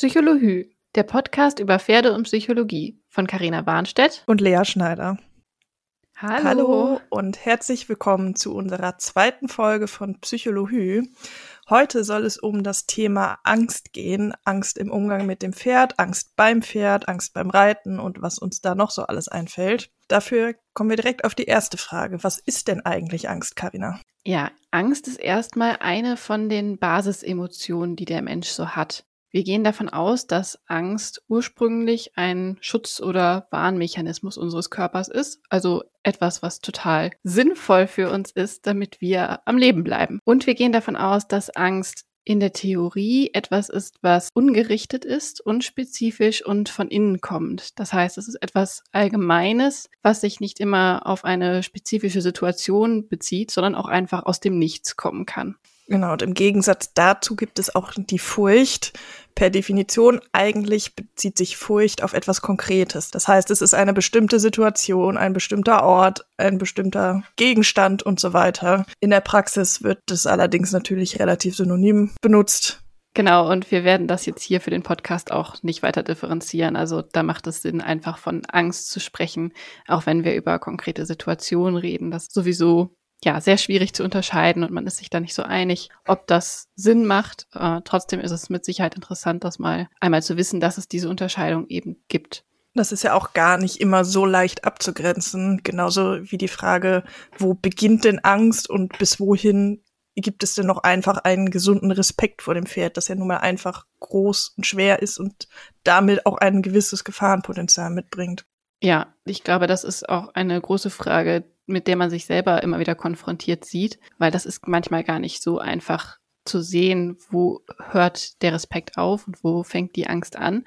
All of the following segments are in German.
Psychologie, der Podcast über Pferde und Psychologie von Carina Warnstedt und Lea Schneider. Hallo. Hallo und herzlich willkommen zu unserer zweiten Folge von Psychologie. Heute soll es um das Thema Angst gehen. Angst im Umgang mit dem Pferd, Angst beim Pferd, Angst beim Reiten und was uns da noch so alles einfällt. Dafür kommen wir direkt auf die erste Frage. Was ist denn eigentlich Angst, Karina? Ja, Angst ist erstmal eine von den Basisemotionen, die der Mensch so hat. Wir gehen davon aus, dass Angst ursprünglich ein Schutz- oder Warnmechanismus unseres Körpers ist, also etwas, was total sinnvoll für uns ist, damit wir am Leben bleiben. Und wir gehen davon aus, dass Angst in der Theorie etwas ist, was ungerichtet ist, unspezifisch und von innen kommt. Das heißt, es ist etwas Allgemeines, was sich nicht immer auf eine spezifische Situation bezieht, sondern auch einfach aus dem Nichts kommen kann. Genau, und im Gegensatz dazu gibt es auch die Furcht. Per Definition eigentlich bezieht sich Furcht auf etwas Konkretes. Das heißt, es ist eine bestimmte Situation, ein bestimmter Ort, ein bestimmter Gegenstand und so weiter. In der Praxis wird es allerdings natürlich relativ synonym benutzt. Genau, und wir werden das jetzt hier für den Podcast auch nicht weiter differenzieren. Also da macht es Sinn, einfach von Angst zu sprechen, auch wenn wir über konkrete Situationen reden. Das sowieso ja, sehr schwierig zu unterscheiden und man ist sich da nicht so einig, ob das Sinn macht. Äh, trotzdem ist es mit Sicherheit interessant, das mal einmal zu wissen, dass es diese Unterscheidung eben gibt. Das ist ja auch gar nicht immer so leicht abzugrenzen, genauso wie die Frage, wo beginnt denn Angst und bis wohin gibt es denn noch einfach einen gesunden Respekt vor dem Pferd, das ja nun mal einfach groß und schwer ist und damit auch ein gewisses Gefahrenpotenzial mitbringt. Ja, ich glaube, das ist auch eine große Frage, mit der man sich selber immer wieder konfrontiert sieht, weil das ist manchmal gar nicht so einfach zu sehen, wo hört der Respekt auf und wo fängt die Angst an.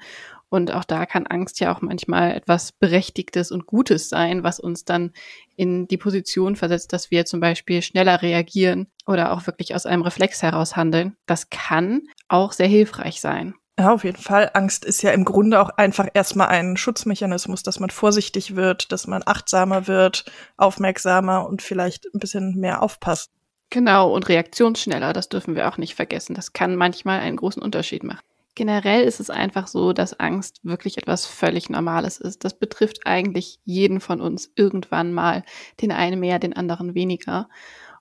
Und auch da kann Angst ja auch manchmal etwas Berechtigtes und Gutes sein, was uns dann in die Position versetzt, dass wir zum Beispiel schneller reagieren oder auch wirklich aus einem Reflex heraus handeln. Das kann auch sehr hilfreich sein. Ja, auf jeden Fall. Angst ist ja im Grunde auch einfach erstmal ein Schutzmechanismus, dass man vorsichtig wird, dass man achtsamer wird, aufmerksamer und vielleicht ein bisschen mehr aufpasst. Genau, und reaktionsschneller, das dürfen wir auch nicht vergessen. Das kann manchmal einen großen Unterschied machen. Generell ist es einfach so, dass Angst wirklich etwas völlig Normales ist. Das betrifft eigentlich jeden von uns irgendwann mal, den einen mehr, den anderen weniger.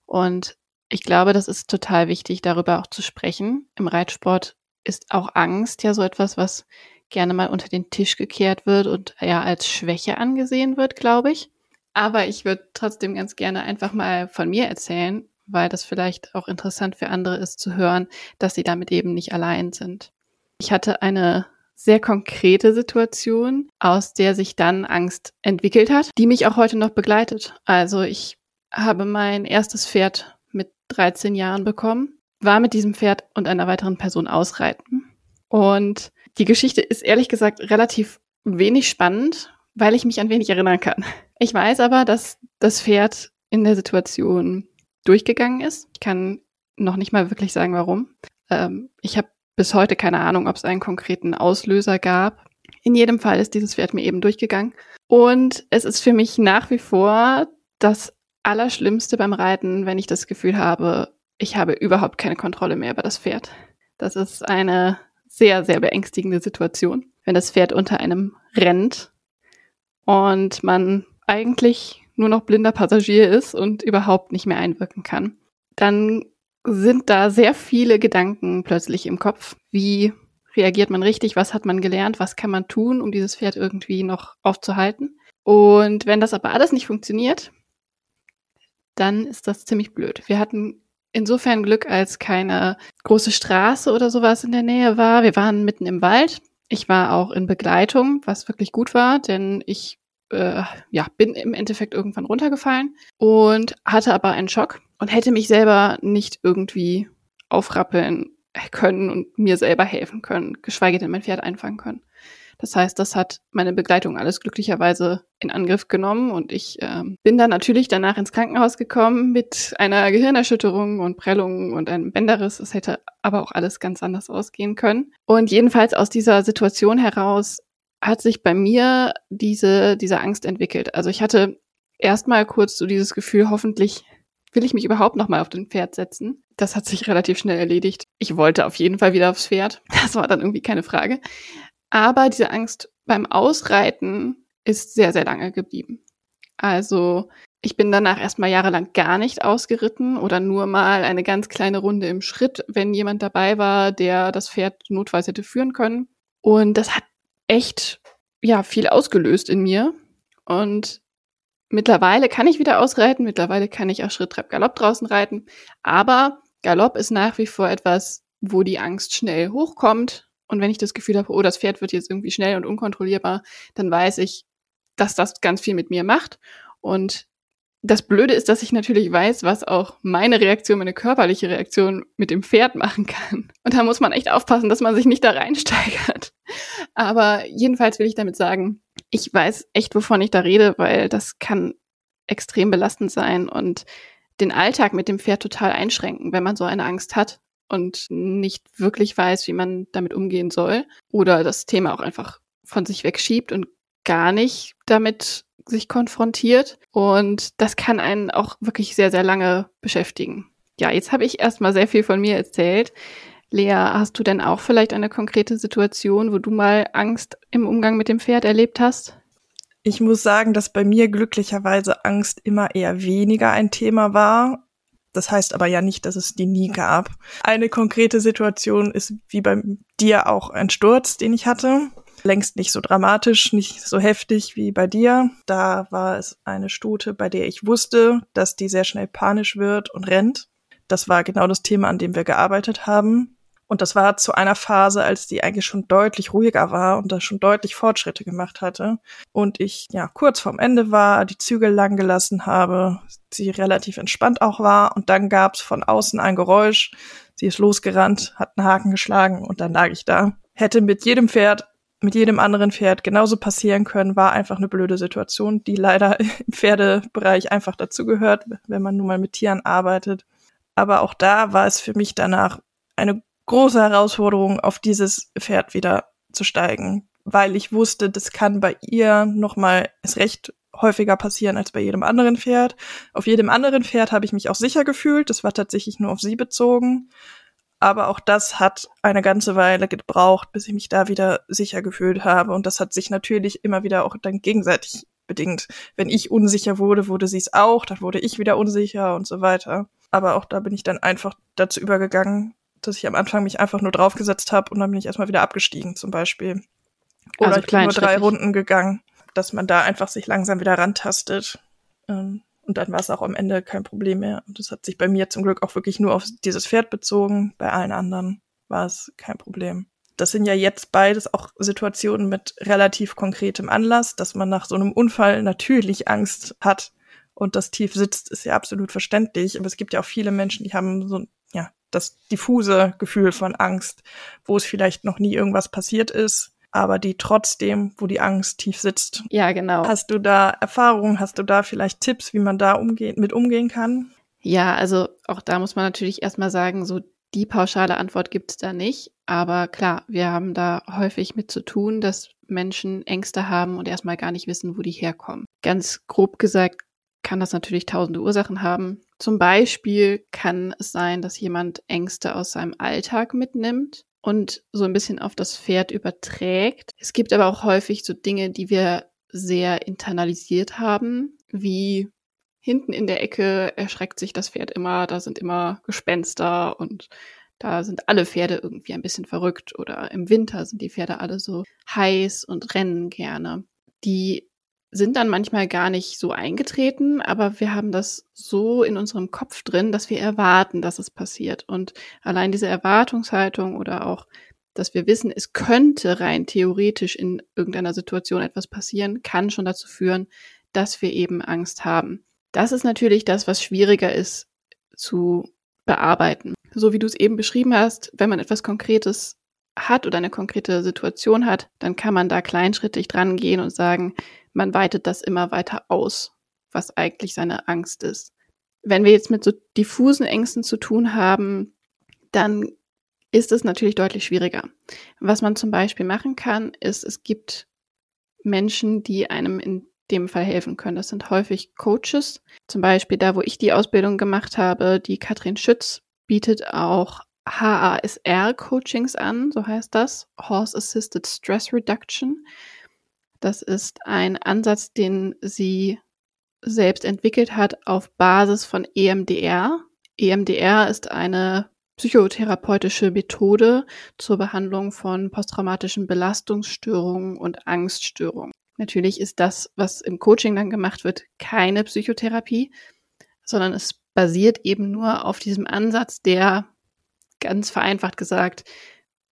Und ich glaube, das ist total wichtig, darüber auch zu sprechen. Im Reitsport ist auch Angst ja so etwas, was gerne mal unter den Tisch gekehrt wird und ja als Schwäche angesehen wird, glaube ich. Aber ich würde trotzdem ganz gerne einfach mal von mir erzählen, weil das vielleicht auch interessant für andere ist zu hören, dass sie damit eben nicht allein sind. Ich hatte eine sehr konkrete Situation, aus der sich dann Angst entwickelt hat, die mich auch heute noch begleitet. Also ich habe mein erstes Pferd mit 13 Jahren bekommen war mit diesem Pferd und einer weiteren Person ausreiten. Und die Geschichte ist ehrlich gesagt relativ wenig spannend, weil ich mich an wenig erinnern kann. Ich weiß aber, dass das Pferd in der Situation durchgegangen ist. Ich kann noch nicht mal wirklich sagen, warum. Ähm, ich habe bis heute keine Ahnung, ob es einen konkreten Auslöser gab. In jedem Fall ist dieses Pferd mir eben durchgegangen. Und es ist für mich nach wie vor das Allerschlimmste beim Reiten, wenn ich das Gefühl habe, ich habe überhaupt keine Kontrolle mehr über das Pferd. Das ist eine sehr, sehr beängstigende Situation, wenn das Pferd unter einem rennt und man eigentlich nur noch blinder Passagier ist und überhaupt nicht mehr einwirken kann. Dann sind da sehr viele Gedanken plötzlich im Kopf. Wie reagiert man richtig? Was hat man gelernt? Was kann man tun, um dieses Pferd irgendwie noch aufzuhalten? Und wenn das aber alles nicht funktioniert, dann ist das ziemlich blöd. Wir hatten insofern Glück, als keine große Straße oder sowas in der Nähe war. Wir waren mitten im Wald. Ich war auch in Begleitung, was wirklich gut war, denn ich äh, ja, bin im Endeffekt irgendwann runtergefallen und hatte aber einen Schock und hätte mich selber nicht irgendwie aufrappeln können und mir selber helfen können, geschweige denn mein Pferd einfangen können. Das heißt, das hat meine Begleitung alles glücklicherweise in Angriff genommen und ich äh, bin dann natürlich danach ins Krankenhaus gekommen mit einer Gehirnerschütterung und Prellung und einem Bänderriss. Es hätte aber auch alles ganz anders ausgehen können. Und jedenfalls aus dieser Situation heraus hat sich bei mir diese, diese Angst entwickelt. Also ich hatte erstmal kurz so dieses Gefühl, hoffentlich will ich mich überhaupt noch mal auf den Pferd setzen? Das hat sich relativ schnell erledigt. Ich wollte auf jeden Fall wieder aufs Pferd. Das war dann irgendwie keine Frage. Aber diese Angst beim Ausreiten ist sehr, sehr lange geblieben. Also ich bin danach erstmal jahrelang gar nicht ausgeritten oder nur mal eine ganz kleine Runde im Schritt, wenn jemand dabei war, der das Pferd notfalls hätte führen können. Und das hat echt, ja, viel ausgelöst in mir. Und mittlerweile kann ich wieder ausreiten, mittlerweile kann ich auch Schritt, Trepp, Galopp draußen reiten. Aber Galopp ist nach wie vor etwas, wo die Angst schnell hochkommt. Und wenn ich das Gefühl habe, oh, das Pferd wird jetzt irgendwie schnell und unkontrollierbar, dann weiß ich, dass das ganz viel mit mir macht. Und das Blöde ist, dass ich natürlich weiß, was auch meine Reaktion, meine körperliche Reaktion mit dem Pferd machen kann. Und da muss man echt aufpassen, dass man sich nicht da reinsteigert. Aber jedenfalls will ich damit sagen, ich weiß echt, wovon ich da rede, weil das kann extrem belastend sein und den Alltag mit dem Pferd total einschränken, wenn man so eine Angst hat und nicht wirklich weiß, wie man damit umgehen soll oder das Thema auch einfach von sich wegschiebt und gar nicht damit sich konfrontiert. Und das kann einen auch wirklich sehr, sehr lange beschäftigen. Ja, jetzt habe ich erstmal sehr viel von mir erzählt. Lea, hast du denn auch vielleicht eine konkrete Situation, wo du mal Angst im Umgang mit dem Pferd erlebt hast? Ich muss sagen, dass bei mir glücklicherweise Angst immer eher weniger ein Thema war. Das heißt aber ja nicht, dass es die nie gab. Eine konkrete Situation ist wie bei dir auch ein Sturz, den ich hatte längst nicht so dramatisch, nicht so heftig wie bei dir. Da war es eine Stute, bei der ich wusste, dass die sehr schnell panisch wird und rennt. Das war genau das Thema, an dem wir gearbeitet haben. Und das war zu einer Phase, als die eigentlich schon deutlich ruhiger war und da schon deutlich Fortschritte gemacht hatte. Und ich ja kurz vorm Ende war, die Zügel lang gelassen habe, sie relativ entspannt auch war. Und dann gab's von außen ein Geräusch. Sie ist losgerannt, hat einen Haken geschlagen und dann lag ich da. Hätte mit jedem Pferd mit jedem anderen Pferd genauso passieren können, war einfach eine blöde Situation, die leider im Pferdebereich einfach dazugehört, wenn man nun mal mit Tieren arbeitet. Aber auch da war es für mich danach eine große Herausforderung, auf dieses Pferd wieder zu steigen, weil ich wusste, das kann bei ihr nochmal es recht häufiger passieren als bei jedem anderen Pferd. Auf jedem anderen Pferd habe ich mich auch sicher gefühlt. Das war tatsächlich nur auf sie bezogen. Aber auch das hat eine ganze Weile gebraucht, bis ich mich da wieder sicher gefühlt habe. Und das hat sich natürlich immer wieder auch dann gegenseitig bedingt. Wenn ich unsicher wurde, wurde sie es auch, dann wurde ich wieder unsicher und so weiter. Aber auch da bin ich dann einfach dazu übergegangen, dass ich am Anfang mich einfach nur draufgesetzt habe und dann bin ich erstmal wieder abgestiegen zum Beispiel. Oder also ich bin nur drei Runden gegangen, dass man da einfach sich langsam wieder rantastet. Ähm, und dann war es auch am Ende kein Problem mehr. Und das hat sich bei mir zum Glück auch wirklich nur auf dieses Pferd bezogen. Bei allen anderen war es kein Problem. Das sind ja jetzt beides auch Situationen mit relativ konkretem Anlass, dass man nach so einem Unfall natürlich Angst hat und das tief sitzt, ist ja absolut verständlich. Aber es gibt ja auch viele Menschen, die haben so, ja, das diffuse Gefühl von Angst, wo es vielleicht noch nie irgendwas passiert ist aber die trotzdem, wo die Angst tief sitzt. Ja, genau. Hast du da Erfahrungen, hast du da vielleicht Tipps, wie man da umgehen, mit umgehen kann? Ja, also auch da muss man natürlich erstmal sagen, so die pauschale Antwort gibt es da nicht. Aber klar, wir haben da häufig mit zu tun, dass Menschen Ängste haben und erstmal gar nicht wissen, wo die herkommen. Ganz grob gesagt kann das natürlich tausende Ursachen haben. Zum Beispiel kann es sein, dass jemand Ängste aus seinem Alltag mitnimmt und so ein bisschen auf das Pferd überträgt. Es gibt aber auch häufig so Dinge, die wir sehr internalisiert haben, wie hinten in der Ecke erschreckt sich das Pferd immer, da sind immer Gespenster und da sind alle Pferde irgendwie ein bisschen verrückt oder im Winter sind die Pferde alle so heiß und rennen gerne. Die sind dann manchmal gar nicht so eingetreten, aber wir haben das so in unserem Kopf drin, dass wir erwarten, dass es passiert. Und allein diese Erwartungshaltung oder auch, dass wir wissen, es könnte rein theoretisch in irgendeiner Situation etwas passieren, kann schon dazu führen, dass wir eben Angst haben. Das ist natürlich das, was schwieriger ist zu bearbeiten. So wie du es eben beschrieben hast, wenn man etwas Konkretes hat oder eine konkrete Situation hat, dann kann man da kleinschrittig dran gehen und sagen, man weitet das immer weiter aus, was eigentlich seine Angst ist. Wenn wir jetzt mit so diffusen Ängsten zu tun haben, dann ist es natürlich deutlich schwieriger. Was man zum Beispiel machen kann, ist, es gibt Menschen, die einem in dem Fall helfen können. Das sind häufig Coaches. Zum Beispiel da, wo ich die Ausbildung gemacht habe, die Katrin Schütz bietet auch HASR-Coachings an, so heißt das, Horse Assisted Stress Reduction. Das ist ein Ansatz, den sie selbst entwickelt hat auf Basis von EMDR. EMDR ist eine psychotherapeutische Methode zur Behandlung von posttraumatischen Belastungsstörungen und Angststörungen. Natürlich ist das, was im Coaching dann gemacht wird, keine Psychotherapie, sondern es basiert eben nur auf diesem Ansatz, der ganz vereinfacht gesagt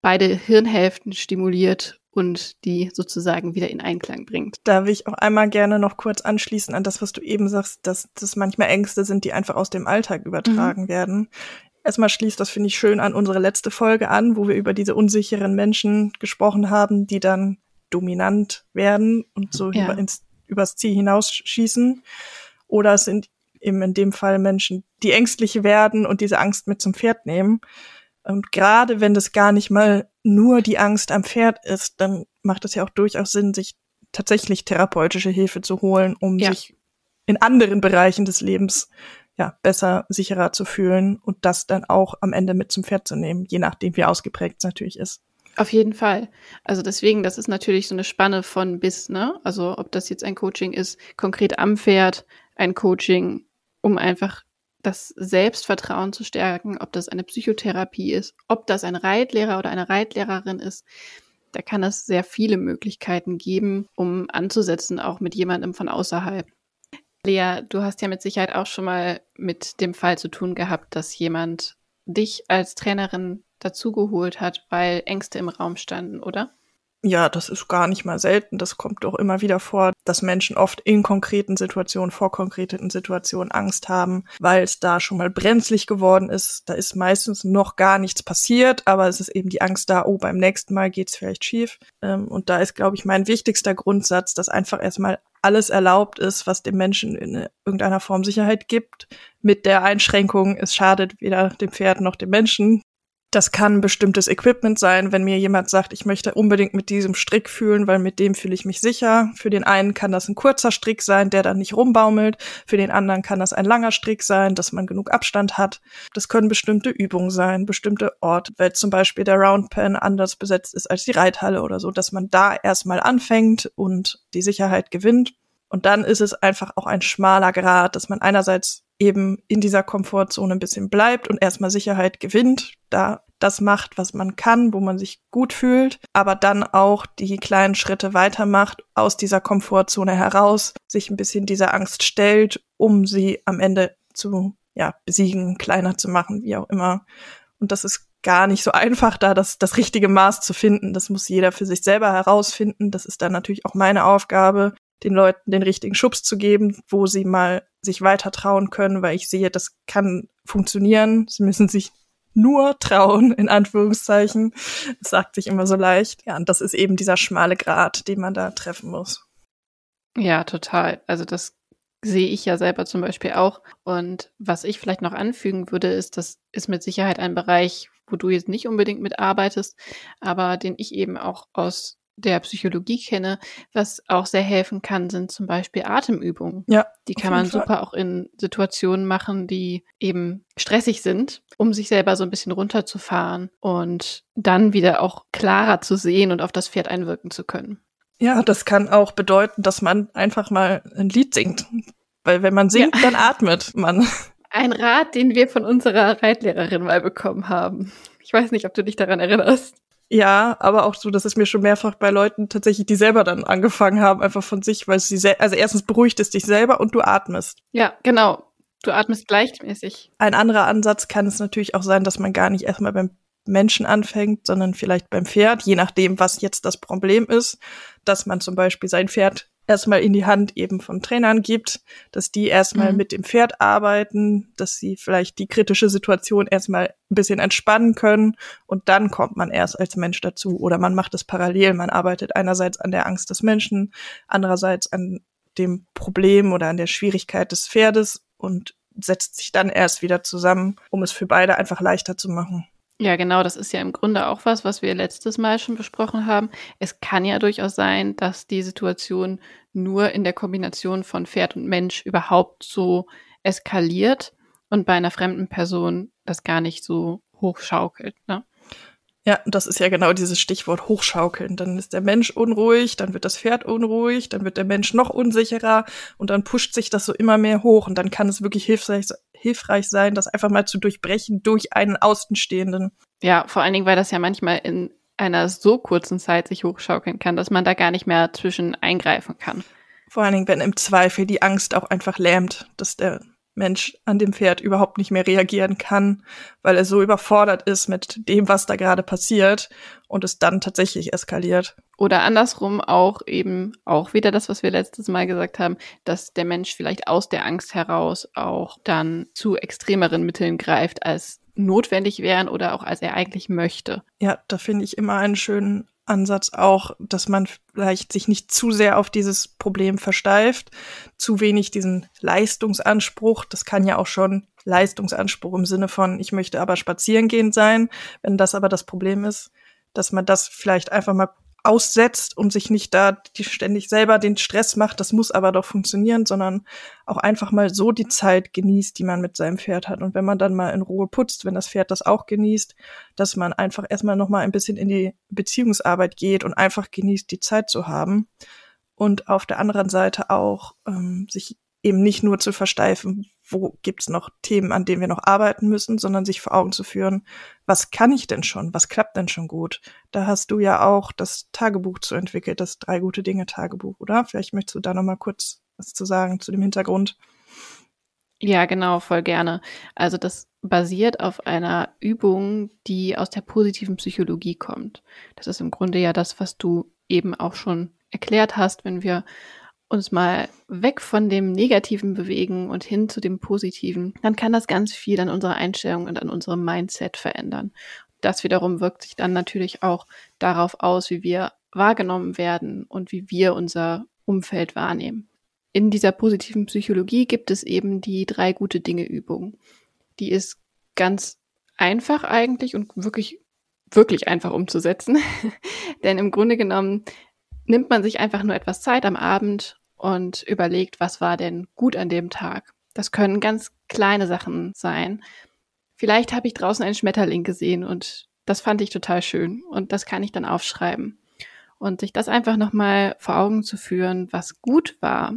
beide Hirnhälften stimuliert und die sozusagen wieder in Einklang bringt. Da will ich auch einmal gerne noch kurz anschließen an das, was du eben sagst, dass das manchmal Ängste sind, die einfach aus dem Alltag übertragen mhm. werden. Erstmal schließt das, finde ich, schön an unsere letzte Folge an, wo wir über diese unsicheren Menschen gesprochen haben, die dann dominant werden und so ja. über ins, übers Ziel hinausschießen. Oder es sind eben in dem Fall Menschen, die ängstlich werden und diese Angst mit zum Pferd nehmen. Und gerade wenn das gar nicht mal nur die Angst am Pferd ist, dann macht es ja auch durchaus Sinn, sich tatsächlich therapeutische Hilfe zu holen, um ja. sich in anderen Bereichen des Lebens ja, besser, sicherer zu fühlen und das dann auch am Ende mit zum Pferd zu nehmen, je nachdem, wie ausgeprägt es natürlich ist. Auf jeden Fall. Also deswegen, das ist natürlich so eine Spanne von bis, ne? Also ob das jetzt ein Coaching ist, konkret am Pferd, ein Coaching, um einfach das Selbstvertrauen zu stärken, ob das eine Psychotherapie ist, ob das ein Reitlehrer oder eine Reitlehrerin ist. Da kann es sehr viele Möglichkeiten geben, um anzusetzen, auch mit jemandem von außerhalb. Lea, du hast ja mit Sicherheit auch schon mal mit dem Fall zu tun gehabt, dass jemand dich als Trainerin dazugeholt hat, weil Ängste im Raum standen, oder? Ja, das ist gar nicht mal selten. Das kommt doch immer wieder vor, dass Menschen oft in konkreten Situationen, vor konkreten Situationen Angst haben, weil es da schon mal brenzlig geworden ist. Da ist meistens noch gar nichts passiert, aber es ist eben die Angst da, oh, beim nächsten Mal geht's vielleicht schief. Ähm, und da ist, glaube ich, mein wichtigster Grundsatz, dass einfach erstmal alles erlaubt ist, was dem Menschen in irgendeiner Form Sicherheit gibt, mit der Einschränkung, es schadet weder dem Pferd noch dem Menschen. Das kann bestimmtes Equipment sein, wenn mir jemand sagt, ich möchte unbedingt mit diesem Strick fühlen, weil mit dem fühle ich mich sicher. Für den einen kann das ein kurzer Strick sein, der dann nicht rumbaumelt. Für den anderen kann das ein langer Strick sein, dass man genug Abstand hat. Das können bestimmte Übungen sein, bestimmte Orte, weil zum Beispiel der Roundpen anders besetzt ist als die Reithalle oder so, dass man da erstmal anfängt und die Sicherheit gewinnt. Und dann ist es einfach auch ein schmaler Grad, dass man einerseits eben in dieser Komfortzone ein bisschen bleibt und erstmal Sicherheit gewinnt, da das macht, was man kann, wo man sich gut fühlt, aber dann auch die kleinen Schritte weitermacht aus dieser Komfortzone heraus, sich ein bisschen dieser Angst stellt, um sie am Ende zu ja, besiegen, kleiner zu machen, wie auch immer. Und das ist gar nicht so einfach, da das, das richtige Maß zu finden. Das muss jeder für sich selber herausfinden. Das ist dann natürlich auch meine Aufgabe, den Leuten den richtigen Schubs zu geben, wo sie mal sich weiter trauen können, weil ich sehe, das kann funktionieren. Sie müssen sich nur trauen, in Anführungszeichen. Das sagt sich immer so leicht. Ja, und das ist eben dieser schmale Grat, den man da treffen muss. Ja, total. Also das sehe ich ja selber zum Beispiel auch. Und was ich vielleicht noch anfügen würde, ist, das ist mit Sicherheit ein Bereich, wo du jetzt nicht unbedingt mitarbeitest, aber den ich eben auch aus der Psychologie kenne, was auch sehr helfen kann, sind zum Beispiel Atemübungen. Ja. Die kann man Fall. super auch in Situationen machen, die eben stressig sind, um sich selber so ein bisschen runterzufahren und dann wieder auch klarer zu sehen und auf das Pferd einwirken zu können. Ja, das kann auch bedeuten, dass man einfach mal ein Lied singt. Weil wenn man singt, ja. dann atmet man. Ein Rat, den wir von unserer Reitlehrerin mal bekommen haben. Ich weiß nicht, ob du dich daran erinnerst. Ja, aber auch so, dass es mir schon mehrfach bei Leuten tatsächlich, die selber dann angefangen haben, einfach von sich, weil sie, also erstens beruhigt es dich selber und du atmest. Ja, genau. Du atmest gleichmäßig. Ein anderer Ansatz kann es natürlich auch sein, dass man gar nicht erstmal beim Menschen anfängt, sondern vielleicht beim Pferd, je nachdem, was jetzt das Problem ist, dass man zum Beispiel sein Pferd erstmal in die Hand eben von Trainern gibt, dass die erstmal mhm. mit dem Pferd arbeiten, dass sie vielleicht die kritische Situation erstmal ein bisschen entspannen können und dann kommt man erst als Mensch dazu oder man macht es parallel. Man arbeitet einerseits an der Angst des Menschen, andererseits an dem Problem oder an der Schwierigkeit des Pferdes und setzt sich dann erst wieder zusammen, um es für beide einfach leichter zu machen. Ja, genau, das ist ja im Grunde auch was, was wir letztes Mal schon besprochen haben. Es kann ja durchaus sein, dass die Situation nur in der Kombination von Pferd und Mensch überhaupt so eskaliert und bei einer fremden Person das gar nicht so hochschaukelt. Ne? Ja, das ist ja genau dieses Stichwort hochschaukeln. Dann ist der Mensch unruhig, dann wird das Pferd unruhig, dann wird der Mensch noch unsicherer und dann pusht sich das so immer mehr hoch und dann kann es wirklich hilfreich, hilfreich sein, das einfach mal zu durchbrechen durch einen Außenstehenden. Ja, vor allen Dingen, weil das ja manchmal in einer so kurzen Zeit sich hochschaukeln kann, dass man da gar nicht mehr zwischen eingreifen kann. Vor allen Dingen, wenn im Zweifel die Angst auch einfach lähmt, dass der Mensch an dem Pferd überhaupt nicht mehr reagieren kann, weil er so überfordert ist mit dem, was da gerade passiert und es dann tatsächlich eskaliert. Oder andersrum auch eben auch wieder das, was wir letztes Mal gesagt haben, dass der Mensch vielleicht aus der Angst heraus auch dann zu extremeren Mitteln greift, als notwendig wären oder auch als er eigentlich möchte. Ja, da finde ich immer einen schönen Ansatz auch, dass man vielleicht sich nicht zu sehr auf dieses Problem versteift, zu wenig diesen Leistungsanspruch. Das kann ja auch schon Leistungsanspruch im Sinne von, ich möchte aber spazieren gehen sein. Wenn das aber das Problem ist, dass man das vielleicht einfach mal aussetzt und sich nicht da die ständig selber den Stress macht, das muss aber doch funktionieren, sondern auch einfach mal so die Zeit genießt, die man mit seinem Pferd hat. Und wenn man dann mal in Ruhe putzt, wenn das Pferd das auch genießt, dass man einfach erstmal noch mal ein bisschen in die Beziehungsarbeit geht und einfach genießt, die Zeit zu haben. Und auf der anderen Seite auch ähm, sich eben nicht nur zu versteifen, wo gibt's noch Themen, an denen wir noch arbeiten müssen, sondern sich vor Augen zu führen, was kann ich denn schon, was klappt denn schon gut? Da hast du ja auch das Tagebuch zu entwickelt, das drei gute Dinge Tagebuch, oder? Vielleicht möchtest du da noch mal kurz was zu sagen zu dem Hintergrund. Ja, genau, voll gerne. Also das basiert auf einer Übung, die aus der positiven Psychologie kommt. Das ist im Grunde ja das, was du eben auch schon erklärt hast, wenn wir uns mal weg von dem Negativen bewegen und hin zu dem Positiven, dann kann das ganz viel an unserer Einstellung und an unserem Mindset verändern. Das wiederum wirkt sich dann natürlich auch darauf aus, wie wir wahrgenommen werden und wie wir unser Umfeld wahrnehmen. In dieser positiven Psychologie gibt es eben die drei gute Dinge Übung. Die ist ganz einfach eigentlich und wirklich wirklich einfach umzusetzen. Denn im Grunde genommen nimmt man sich einfach nur etwas Zeit am Abend und überlegt, was war denn gut an dem Tag. Das können ganz kleine Sachen sein. Vielleicht habe ich draußen einen Schmetterling gesehen und das fand ich total schön und das kann ich dann aufschreiben. Und sich das einfach nochmal vor Augen zu führen, was gut war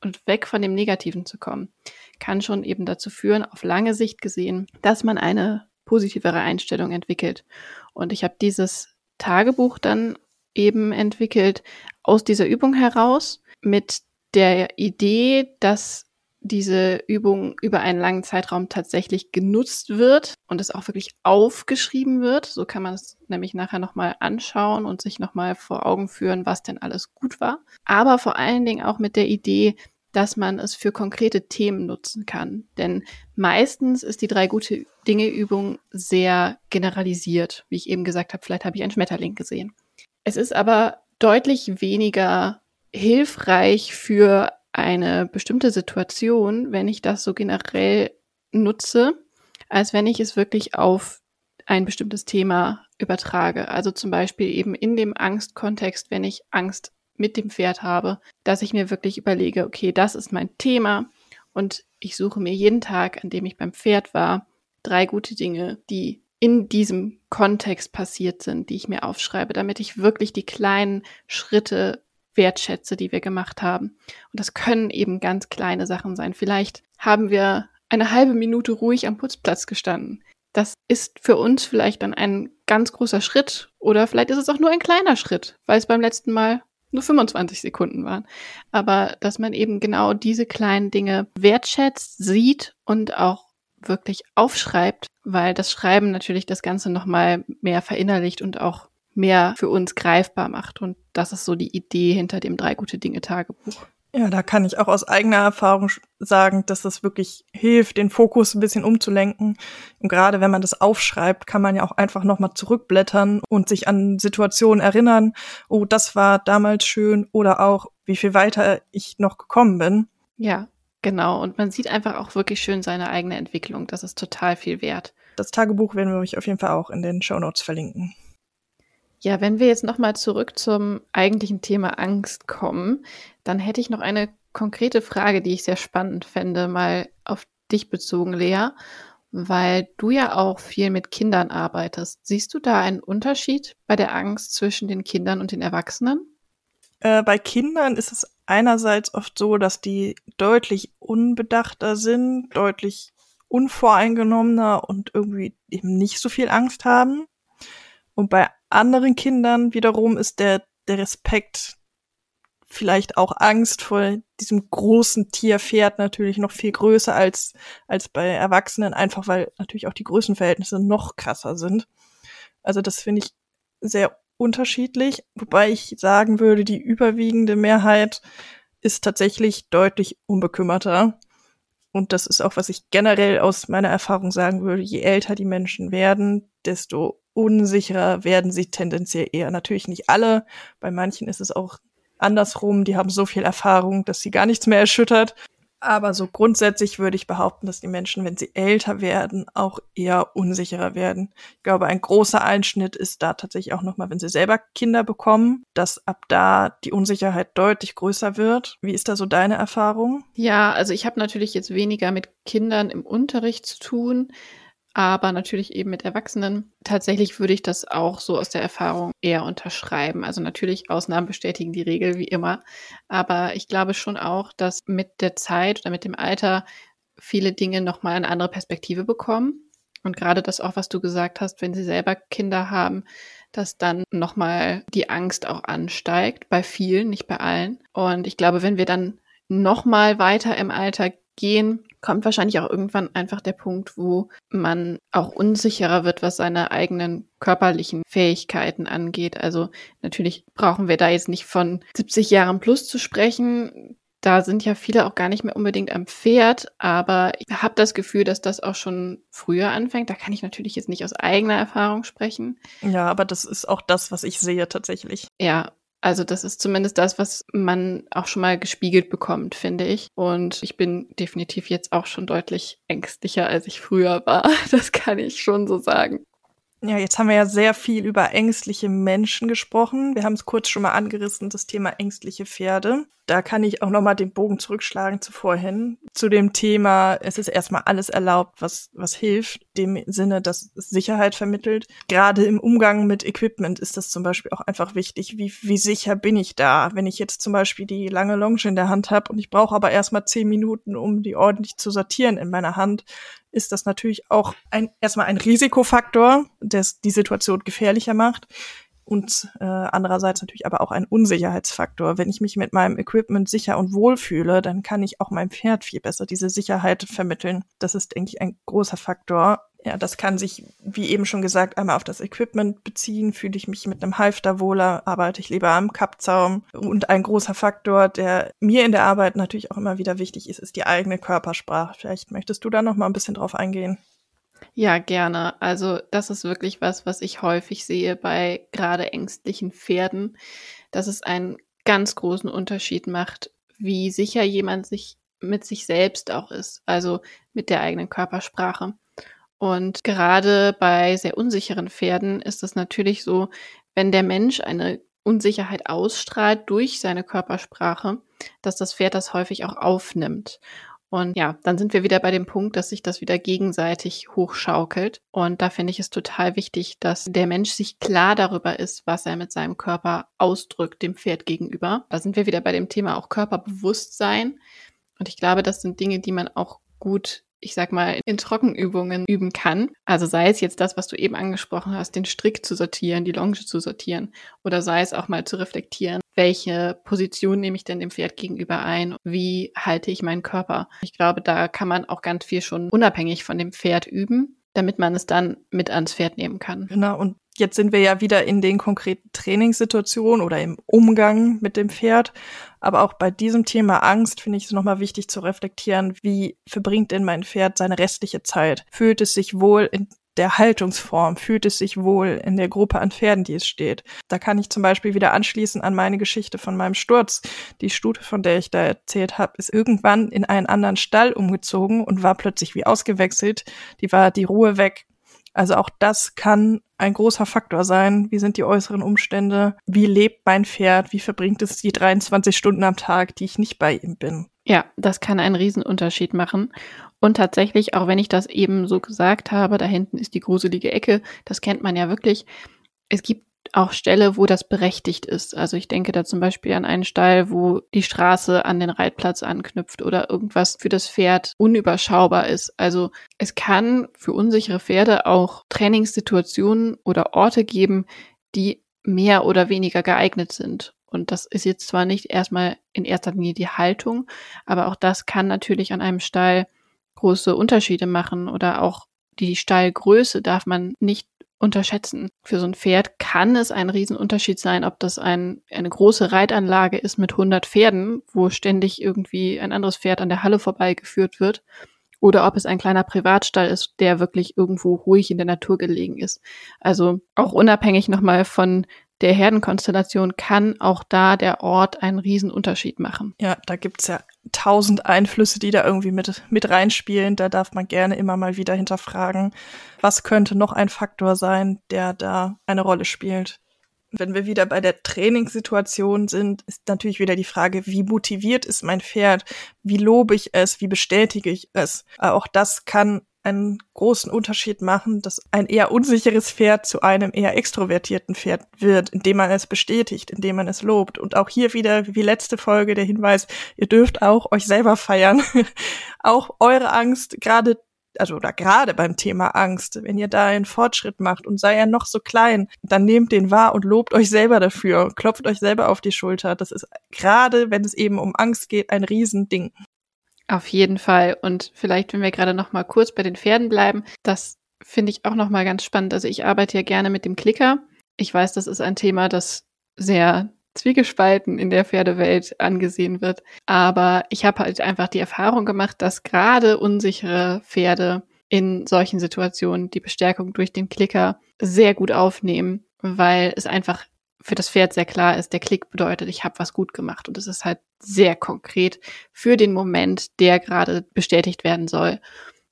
und weg von dem Negativen zu kommen, kann schon eben dazu führen, auf lange Sicht gesehen, dass man eine positivere Einstellung entwickelt. Und ich habe dieses Tagebuch dann eben entwickelt aus dieser Übung heraus mit der Idee, dass diese Übung über einen langen Zeitraum tatsächlich genutzt wird und es auch wirklich aufgeschrieben wird. So kann man es nämlich nachher nochmal anschauen und sich nochmal vor Augen führen, was denn alles gut war. Aber vor allen Dingen auch mit der Idee, dass man es für konkrete Themen nutzen kann. Denn meistens ist die drei gute Dinge Übung sehr generalisiert. Wie ich eben gesagt habe, vielleicht habe ich einen Schmetterling gesehen. Es ist aber deutlich weniger hilfreich für eine bestimmte Situation, wenn ich das so generell nutze, als wenn ich es wirklich auf ein bestimmtes Thema übertrage. Also zum Beispiel eben in dem Angstkontext, wenn ich Angst mit dem Pferd habe, dass ich mir wirklich überlege, okay, das ist mein Thema und ich suche mir jeden Tag, an dem ich beim Pferd war, drei gute Dinge, die in diesem Kontext passiert sind, die ich mir aufschreibe, damit ich wirklich die kleinen Schritte wertschätze, die wir gemacht haben. Und das können eben ganz kleine Sachen sein. Vielleicht haben wir eine halbe Minute ruhig am Putzplatz gestanden. Das ist für uns vielleicht dann ein ganz großer Schritt oder vielleicht ist es auch nur ein kleiner Schritt, weil es beim letzten Mal nur 25 Sekunden waren. Aber dass man eben genau diese kleinen Dinge wertschätzt, sieht und auch wirklich aufschreibt, weil das Schreiben natürlich das Ganze nochmal mehr verinnerlicht und auch mehr für uns greifbar macht. Und das ist so die Idee hinter dem Drei gute Dinge Tagebuch. Ja, da kann ich auch aus eigener Erfahrung sagen, dass das wirklich hilft, den Fokus ein bisschen umzulenken. Und gerade wenn man das aufschreibt, kann man ja auch einfach nochmal zurückblättern und sich an Situationen erinnern. Oh, das war damals schön oder auch, wie viel weiter ich noch gekommen bin. Ja, genau. Und man sieht einfach auch wirklich schön seine eigene Entwicklung. Das ist total viel wert. Das Tagebuch werden wir euch auf jeden Fall auch in den Show Notes verlinken. Ja, wenn wir jetzt nochmal zurück zum eigentlichen Thema Angst kommen, dann hätte ich noch eine konkrete Frage, die ich sehr spannend fände, mal auf dich bezogen, Lea, weil du ja auch viel mit Kindern arbeitest. Siehst du da einen Unterschied bei der Angst zwischen den Kindern und den Erwachsenen? Äh, bei Kindern ist es einerseits oft so, dass die deutlich unbedachter sind, deutlich unvoreingenommener und irgendwie eben nicht so viel Angst haben. Und bei anderen Kindern wiederum ist der, der Respekt vielleicht auch Angst vor diesem großen Tierpferd natürlich noch viel größer als, als bei Erwachsenen, einfach weil natürlich auch die Größenverhältnisse noch krasser sind. Also das finde ich sehr unterschiedlich, wobei ich sagen würde, die überwiegende Mehrheit ist tatsächlich deutlich unbekümmerter. Und das ist auch, was ich generell aus meiner Erfahrung sagen würde. Je älter die Menschen werden, desto unsicherer werden sie tendenziell eher. Natürlich nicht alle. Bei manchen ist es auch andersrum, die haben so viel Erfahrung, dass sie gar nichts mehr erschüttert. Aber so grundsätzlich würde ich behaupten, dass die Menschen, wenn sie älter werden, auch eher unsicherer werden. Ich glaube, ein großer Einschnitt ist da tatsächlich auch nochmal, wenn sie selber Kinder bekommen, dass ab da die Unsicherheit deutlich größer wird. Wie ist da so deine Erfahrung? Ja, also ich habe natürlich jetzt weniger mit Kindern im Unterricht zu tun aber natürlich eben mit Erwachsenen. Tatsächlich würde ich das auch so aus der Erfahrung eher unterschreiben. Also natürlich Ausnahmen bestätigen die Regel wie immer, aber ich glaube schon auch, dass mit der Zeit oder mit dem Alter viele Dinge nochmal eine andere Perspektive bekommen. Und gerade das auch, was du gesagt hast, wenn sie selber Kinder haben, dass dann nochmal die Angst auch ansteigt, bei vielen, nicht bei allen. Und ich glaube, wenn wir dann nochmal weiter im Alter gehen, kommt wahrscheinlich auch irgendwann einfach der Punkt, wo man auch unsicherer wird, was seine eigenen körperlichen Fähigkeiten angeht. Also natürlich brauchen wir da jetzt nicht von 70 Jahren plus zu sprechen. Da sind ja viele auch gar nicht mehr unbedingt am Pferd, aber ich habe das Gefühl, dass das auch schon früher anfängt. Da kann ich natürlich jetzt nicht aus eigener Erfahrung sprechen. Ja, aber das ist auch das, was ich sehe tatsächlich. Ja, also das ist zumindest das, was man auch schon mal gespiegelt bekommt, finde ich. Und ich bin definitiv jetzt auch schon deutlich ängstlicher, als ich früher war. Das kann ich schon so sagen. Ja, jetzt haben wir ja sehr viel über ängstliche Menschen gesprochen. Wir haben es kurz schon mal angerissen, das Thema ängstliche Pferde. Da kann ich auch noch mal den Bogen zurückschlagen zu vorhin. Zu dem Thema, es ist erstmal alles erlaubt, was, was hilft, dem Sinne, dass es Sicherheit vermittelt. Gerade im Umgang mit Equipment ist das zum Beispiel auch einfach wichtig. Wie, wie sicher bin ich da? Wenn ich jetzt zum Beispiel die lange Longe in der Hand habe und ich brauche aber erstmal zehn Minuten, um die ordentlich zu sortieren in meiner Hand, ist das natürlich auch ein, erstmal ein Risikofaktor, der die Situation gefährlicher macht. Und äh, andererseits natürlich aber auch ein Unsicherheitsfaktor. Wenn ich mich mit meinem Equipment sicher und wohl fühle, dann kann ich auch meinem Pferd viel besser diese Sicherheit vermitteln. Das ist, denke ich, ein großer Faktor. Ja, das kann sich, wie eben schon gesagt, einmal auf das Equipment beziehen. Fühle ich mich mit einem Halfter wohler, arbeite ich lieber am Kappzaum. Und ein großer Faktor, der mir in der Arbeit natürlich auch immer wieder wichtig ist, ist die eigene Körpersprache. Vielleicht möchtest du da noch mal ein bisschen drauf eingehen. Ja, gerne. Also das ist wirklich was, was ich häufig sehe bei gerade ängstlichen Pferden, dass es einen ganz großen Unterschied macht, wie sicher jemand sich mit sich selbst auch ist, also mit der eigenen Körpersprache. Und gerade bei sehr unsicheren Pferden ist es natürlich so, wenn der Mensch eine Unsicherheit ausstrahlt durch seine Körpersprache, dass das Pferd das häufig auch aufnimmt. Und ja, dann sind wir wieder bei dem Punkt, dass sich das wieder gegenseitig hochschaukelt. Und da finde ich es total wichtig, dass der Mensch sich klar darüber ist, was er mit seinem Körper ausdrückt dem Pferd gegenüber. Da sind wir wieder bei dem Thema auch Körperbewusstsein. Und ich glaube, das sind Dinge, die man auch gut ich sag mal, in Trockenübungen üben kann. Also sei es jetzt das, was du eben angesprochen hast, den Strick zu sortieren, die Longe zu sortieren, oder sei es auch mal zu reflektieren, welche Position nehme ich denn dem Pferd gegenüber ein, wie halte ich meinen Körper. Ich glaube, da kann man auch ganz viel schon unabhängig von dem Pferd üben, damit man es dann mit ans Pferd nehmen kann. Genau, und jetzt sind wir ja wieder in den konkreten Trainingssituationen oder im Umgang mit dem Pferd. Aber auch bei diesem Thema Angst finde ich es nochmal wichtig zu reflektieren, wie verbringt denn mein Pferd seine restliche Zeit? Fühlt es sich wohl in der Haltungsform? Fühlt es sich wohl in der Gruppe an Pferden, die es steht? Da kann ich zum Beispiel wieder anschließen an meine Geschichte von meinem Sturz. Die Stute, von der ich da erzählt habe, ist irgendwann in einen anderen Stall umgezogen und war plötzlich wie ausgewechselt. Die war die Ruhe weg Also auch das kann ein großer Faktor sein. Wie sind die äußeren Umstände? Wie lebt mein Pferd? Wie verbringt es die 23 Stunden am Tag, die ich nicht bei ihm bin? Ja, das kann einen Riesenunterschied machen. Und tatsächlich, auch wenn ich das eben so gesagt habe, da hinten ist die gruselige Ecke, das kennt man ja wirklich. Es gibt auch Ställe, wo das berechtigt ist. Also ich denke da zum Beispiel an einen Stall, wo die Straße an den Reitplatz anknüpft oder irgendwas für das Pferd unüberschaubar ist. Also es kann für unsichere Pferde auch Trainingssituationen oder Orte geben, die mehr oder weniger geeignet sind. Und das ist jetzt zwar nicht erstmal in erster Linie die Haltung, aber auch das kann natürlich an einem Stall große Unterschiede machen oder auch die Stallgröße darf man nicht unterschätzen. Für so ein Pferd kann es ein Riesenunterschied sein, ob das ein, eine große Reitanlage ist mit 100 Pferden, wo ständig irgendwie ein anderes Pferd an der Halle vorbeigeführt wird, oder ob es ein kleiner Privatstall ist, der wirklich irgendwo ruhig in der Natur gelegen ist. Also auch unabhängig nochmal von der Herdenkonstellation kann auch da der Ort einen Riesenunterschied machen. Ja, da gibt's ja tausend Einflüsse, die da irgendwie mit, mit reinspielen. Da darf man gerne immer mal wieder hinterfragen, was könnte noch ein Faktor sein, der da eine Rolle spielt. Wenn wir wieder bei der Trainingssituation sind, ist natürlich wieder die Frage, wie motiviert ist mein Pferd? Wie lobe ich es? Wie bestätige ich es? Auch das kann einen großen Unterschied machen, dass ein eher unsicheres Pferd zu einem eher extrovertierten Pferd wird, indem man es bestätigt, indem man es lobt. Und auch hier wieder, wie letzte Folge, der Hinweis, ihr dürft auch euch selber feiern. auch eure Angst, gerade also oder gerade beim Thema Angst, wenn ihr da einen Fortschritt macht und sei er noch so klein, dann nehmt den wahr und lobt euch selber dafür, klopft euch selber auf die Schulter. Das ist gerade, wenn es eben um Angst geht, ein Riesending. Auf jeden Fall. Und vielleicht, wenn wir gerade noch mal kurz bei den Pferden bleiben, das finde ich auch noch mal ganz spannend. Also ich arbeite ja gerne mit dem Klicker. Ich weiß, das ist ein Thema, das sehr zwiegespalten in der Pferdewelt angesehen wird. Aber ich habe halt einfach die Erfahrung gemacht, dass gerade unsichere Pferde in solchen Situationen die Bestärkung durch den Klicker sehr gut aufnehmen, weil es einfach für das Pferd sehr klar ist, der Klick bedeutet, ich habe was gut gemacht. Und es ist halt sehr konkret für den Moment, der gerade bestätigt werden soll.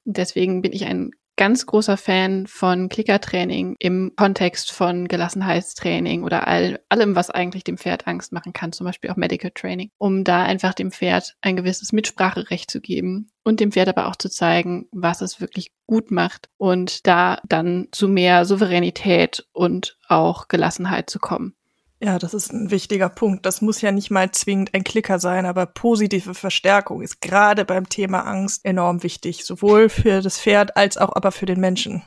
Und deswegen bin ich ein ganz großer Fan von Klickertraining im Kontext von Gelassenheitstraining oder all, allem, was eigentlich dem Pferd Angst machen kann, zum Beispiel auch Medical Training, um da einfach dem Pferd ein gewisses Mitspracherecht zu geben und dem Pferd aber auch zu zeigen, was es wirklich gut macht und da dann zu mehr Souveränität und auch Gelassenheit zu kommen. Ja, das ist ein wichtiger Punkt. Das muss ja nicht mal zwingend ein Klicker sein, aber positive Verstärkung ist gerade beim Thema Angst enorm wichtig, sowohl für das Pferd als auch aber für den Menschen.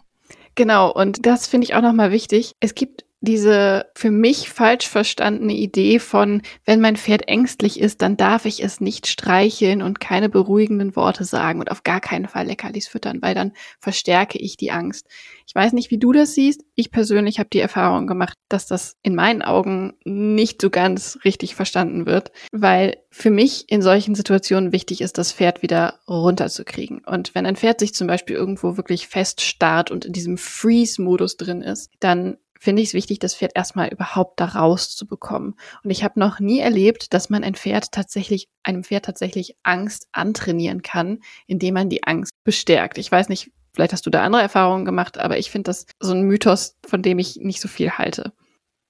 Genau, und das finde ich auch nochmal wichtig. Es gibt diese für mich falsch verstandene Idee von, wenn mein Pferd ängstlich ist, dann darf ich es nicht streicheln und keine beruhigenden Worte sagen und auf gar keinen Fall Leckerlis füttern, weil dann verstärke ich die Angst. Ich weiß nicht, wie du das siehst. Ich persönlich habe die Erfahrung gemacht, dass das in meinen Augen nicht so ganz richtig verstanden wird, weil für mich in solchen Situationen wichtig ist, das Pferd wieder runterzukriegen. Und wenn ein Pferd sich zum Beispiel irgendwo wirklich fest starrt und in diesem Freeze-Modus drin ist, dann finde ich es wichtig, das Pferd erstmal überhaupt da rauszubekommen. Und ich habe noch nie erlebt, dass man ein Pferd tatsächlich, einem Pferd tatsächlich Angst antrainieren kann, indem man die Angst bestärkt. Ich weiß nicht, vielleicht hast du da andere Erfahrungen gemacht, aber ich finde das so ein Mythos, von dem ich nicht so viel halte.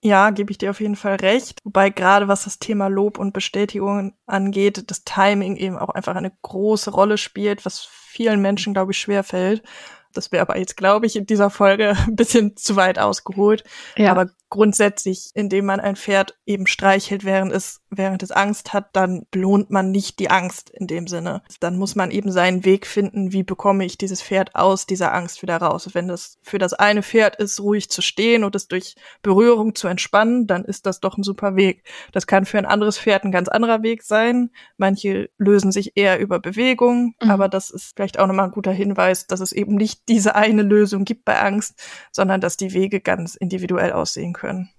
Ja, gebe ich dir auf jeden Fall recht. Wobei gerade was das Thema Lob und Bestätigung angeht, das Timing eben auch einfach eine große Rolle spielt, was vielen Menschen, glaube ich, schwer fällt. Das wäre aber jetzt, glaube ich, in dieser Folge ein bisschen zu weit ausgeholt. Ja. Aber grundsätzlich, indem man ein Pferd eben streichelt, während es, während es Angst hat, dann belohnt man nicht die Angst in dem Sinne. Dann muss man eben seinen Weg finden, wie bekomme ich dieses Pferd aus dieser Angst wieder raus. Wenn das für das eine Pferd ist, ruhig zu stehen und es durch Berührung zu entspannen, dann ist das doch ein super Weg. Das kann für ein anderes Pferd ein ganz anderer Weg sein. Manche lösen sich eher über Bewegung, mhm. aber das ist vielleicht auch nochmal ein guter Hinweis, dass es eben nicht diese eine Lösung gibt bei Angst, sondern dass die Wege ganz individuell aussehen können können.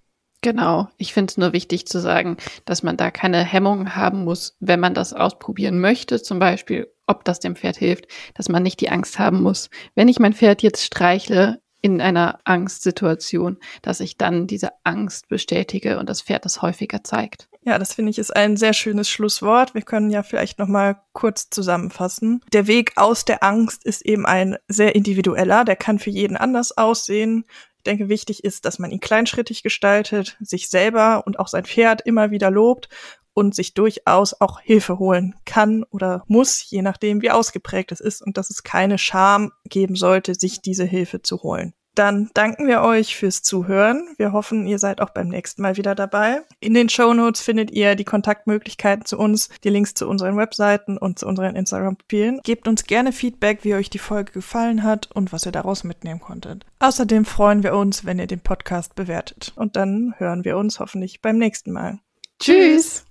Genau. Ich finde es nur wichtig zu sagen, dass man da keine Hemmungen haben muss, wenn man das ausprobieren möchte, zum Beispiel, ob das dem Pferd hilft, dass man nicht die Angst haben muss. Wenn ich mein Pferd jetzt streichle, in einer Angstsituation, dass ich dann diese Angst bestätige und das Pferd das häufiger zeigt. Ja, das finde ich ist ein sehr schönes Schlusswort. Wir können ja vielleicht noch mal kurz zusammenfassen. Der Weg aus der Angst ist eben ein sehr individueller, der kann für jeden anders aussehen. Ich denke, wichtig ist, dass man ihn kleinschrittig gestaltet, sich selber und auch sein Pferd immer wieder lobt und sich durchaus auch Hilfe holen kann oder muss, je nachdem, wie ausgeprägt es ist und dass es keine Scham geben sollte, sich diese Hilfe zu holen. Dann danken wir euch fürs Zuhören. Wir hoffen, ihr seid auch beim nächsten Mal wieder dabei. In den Show Notes findet ihr die Kontaktmöglichkeiten zu uns, die Links zu unseren Webseiten und zu unseren Instagram-Profilen. Gebt uns gerne Feedback, wie euch die Folge gefallen hat und was ihr daraus mitnehmen konntet. Außerdem freuen wir uns, wenn ihr den Podcast bewertet. Und dann hören wir uns hoffentlich beim nächsten Mal. Tschüss!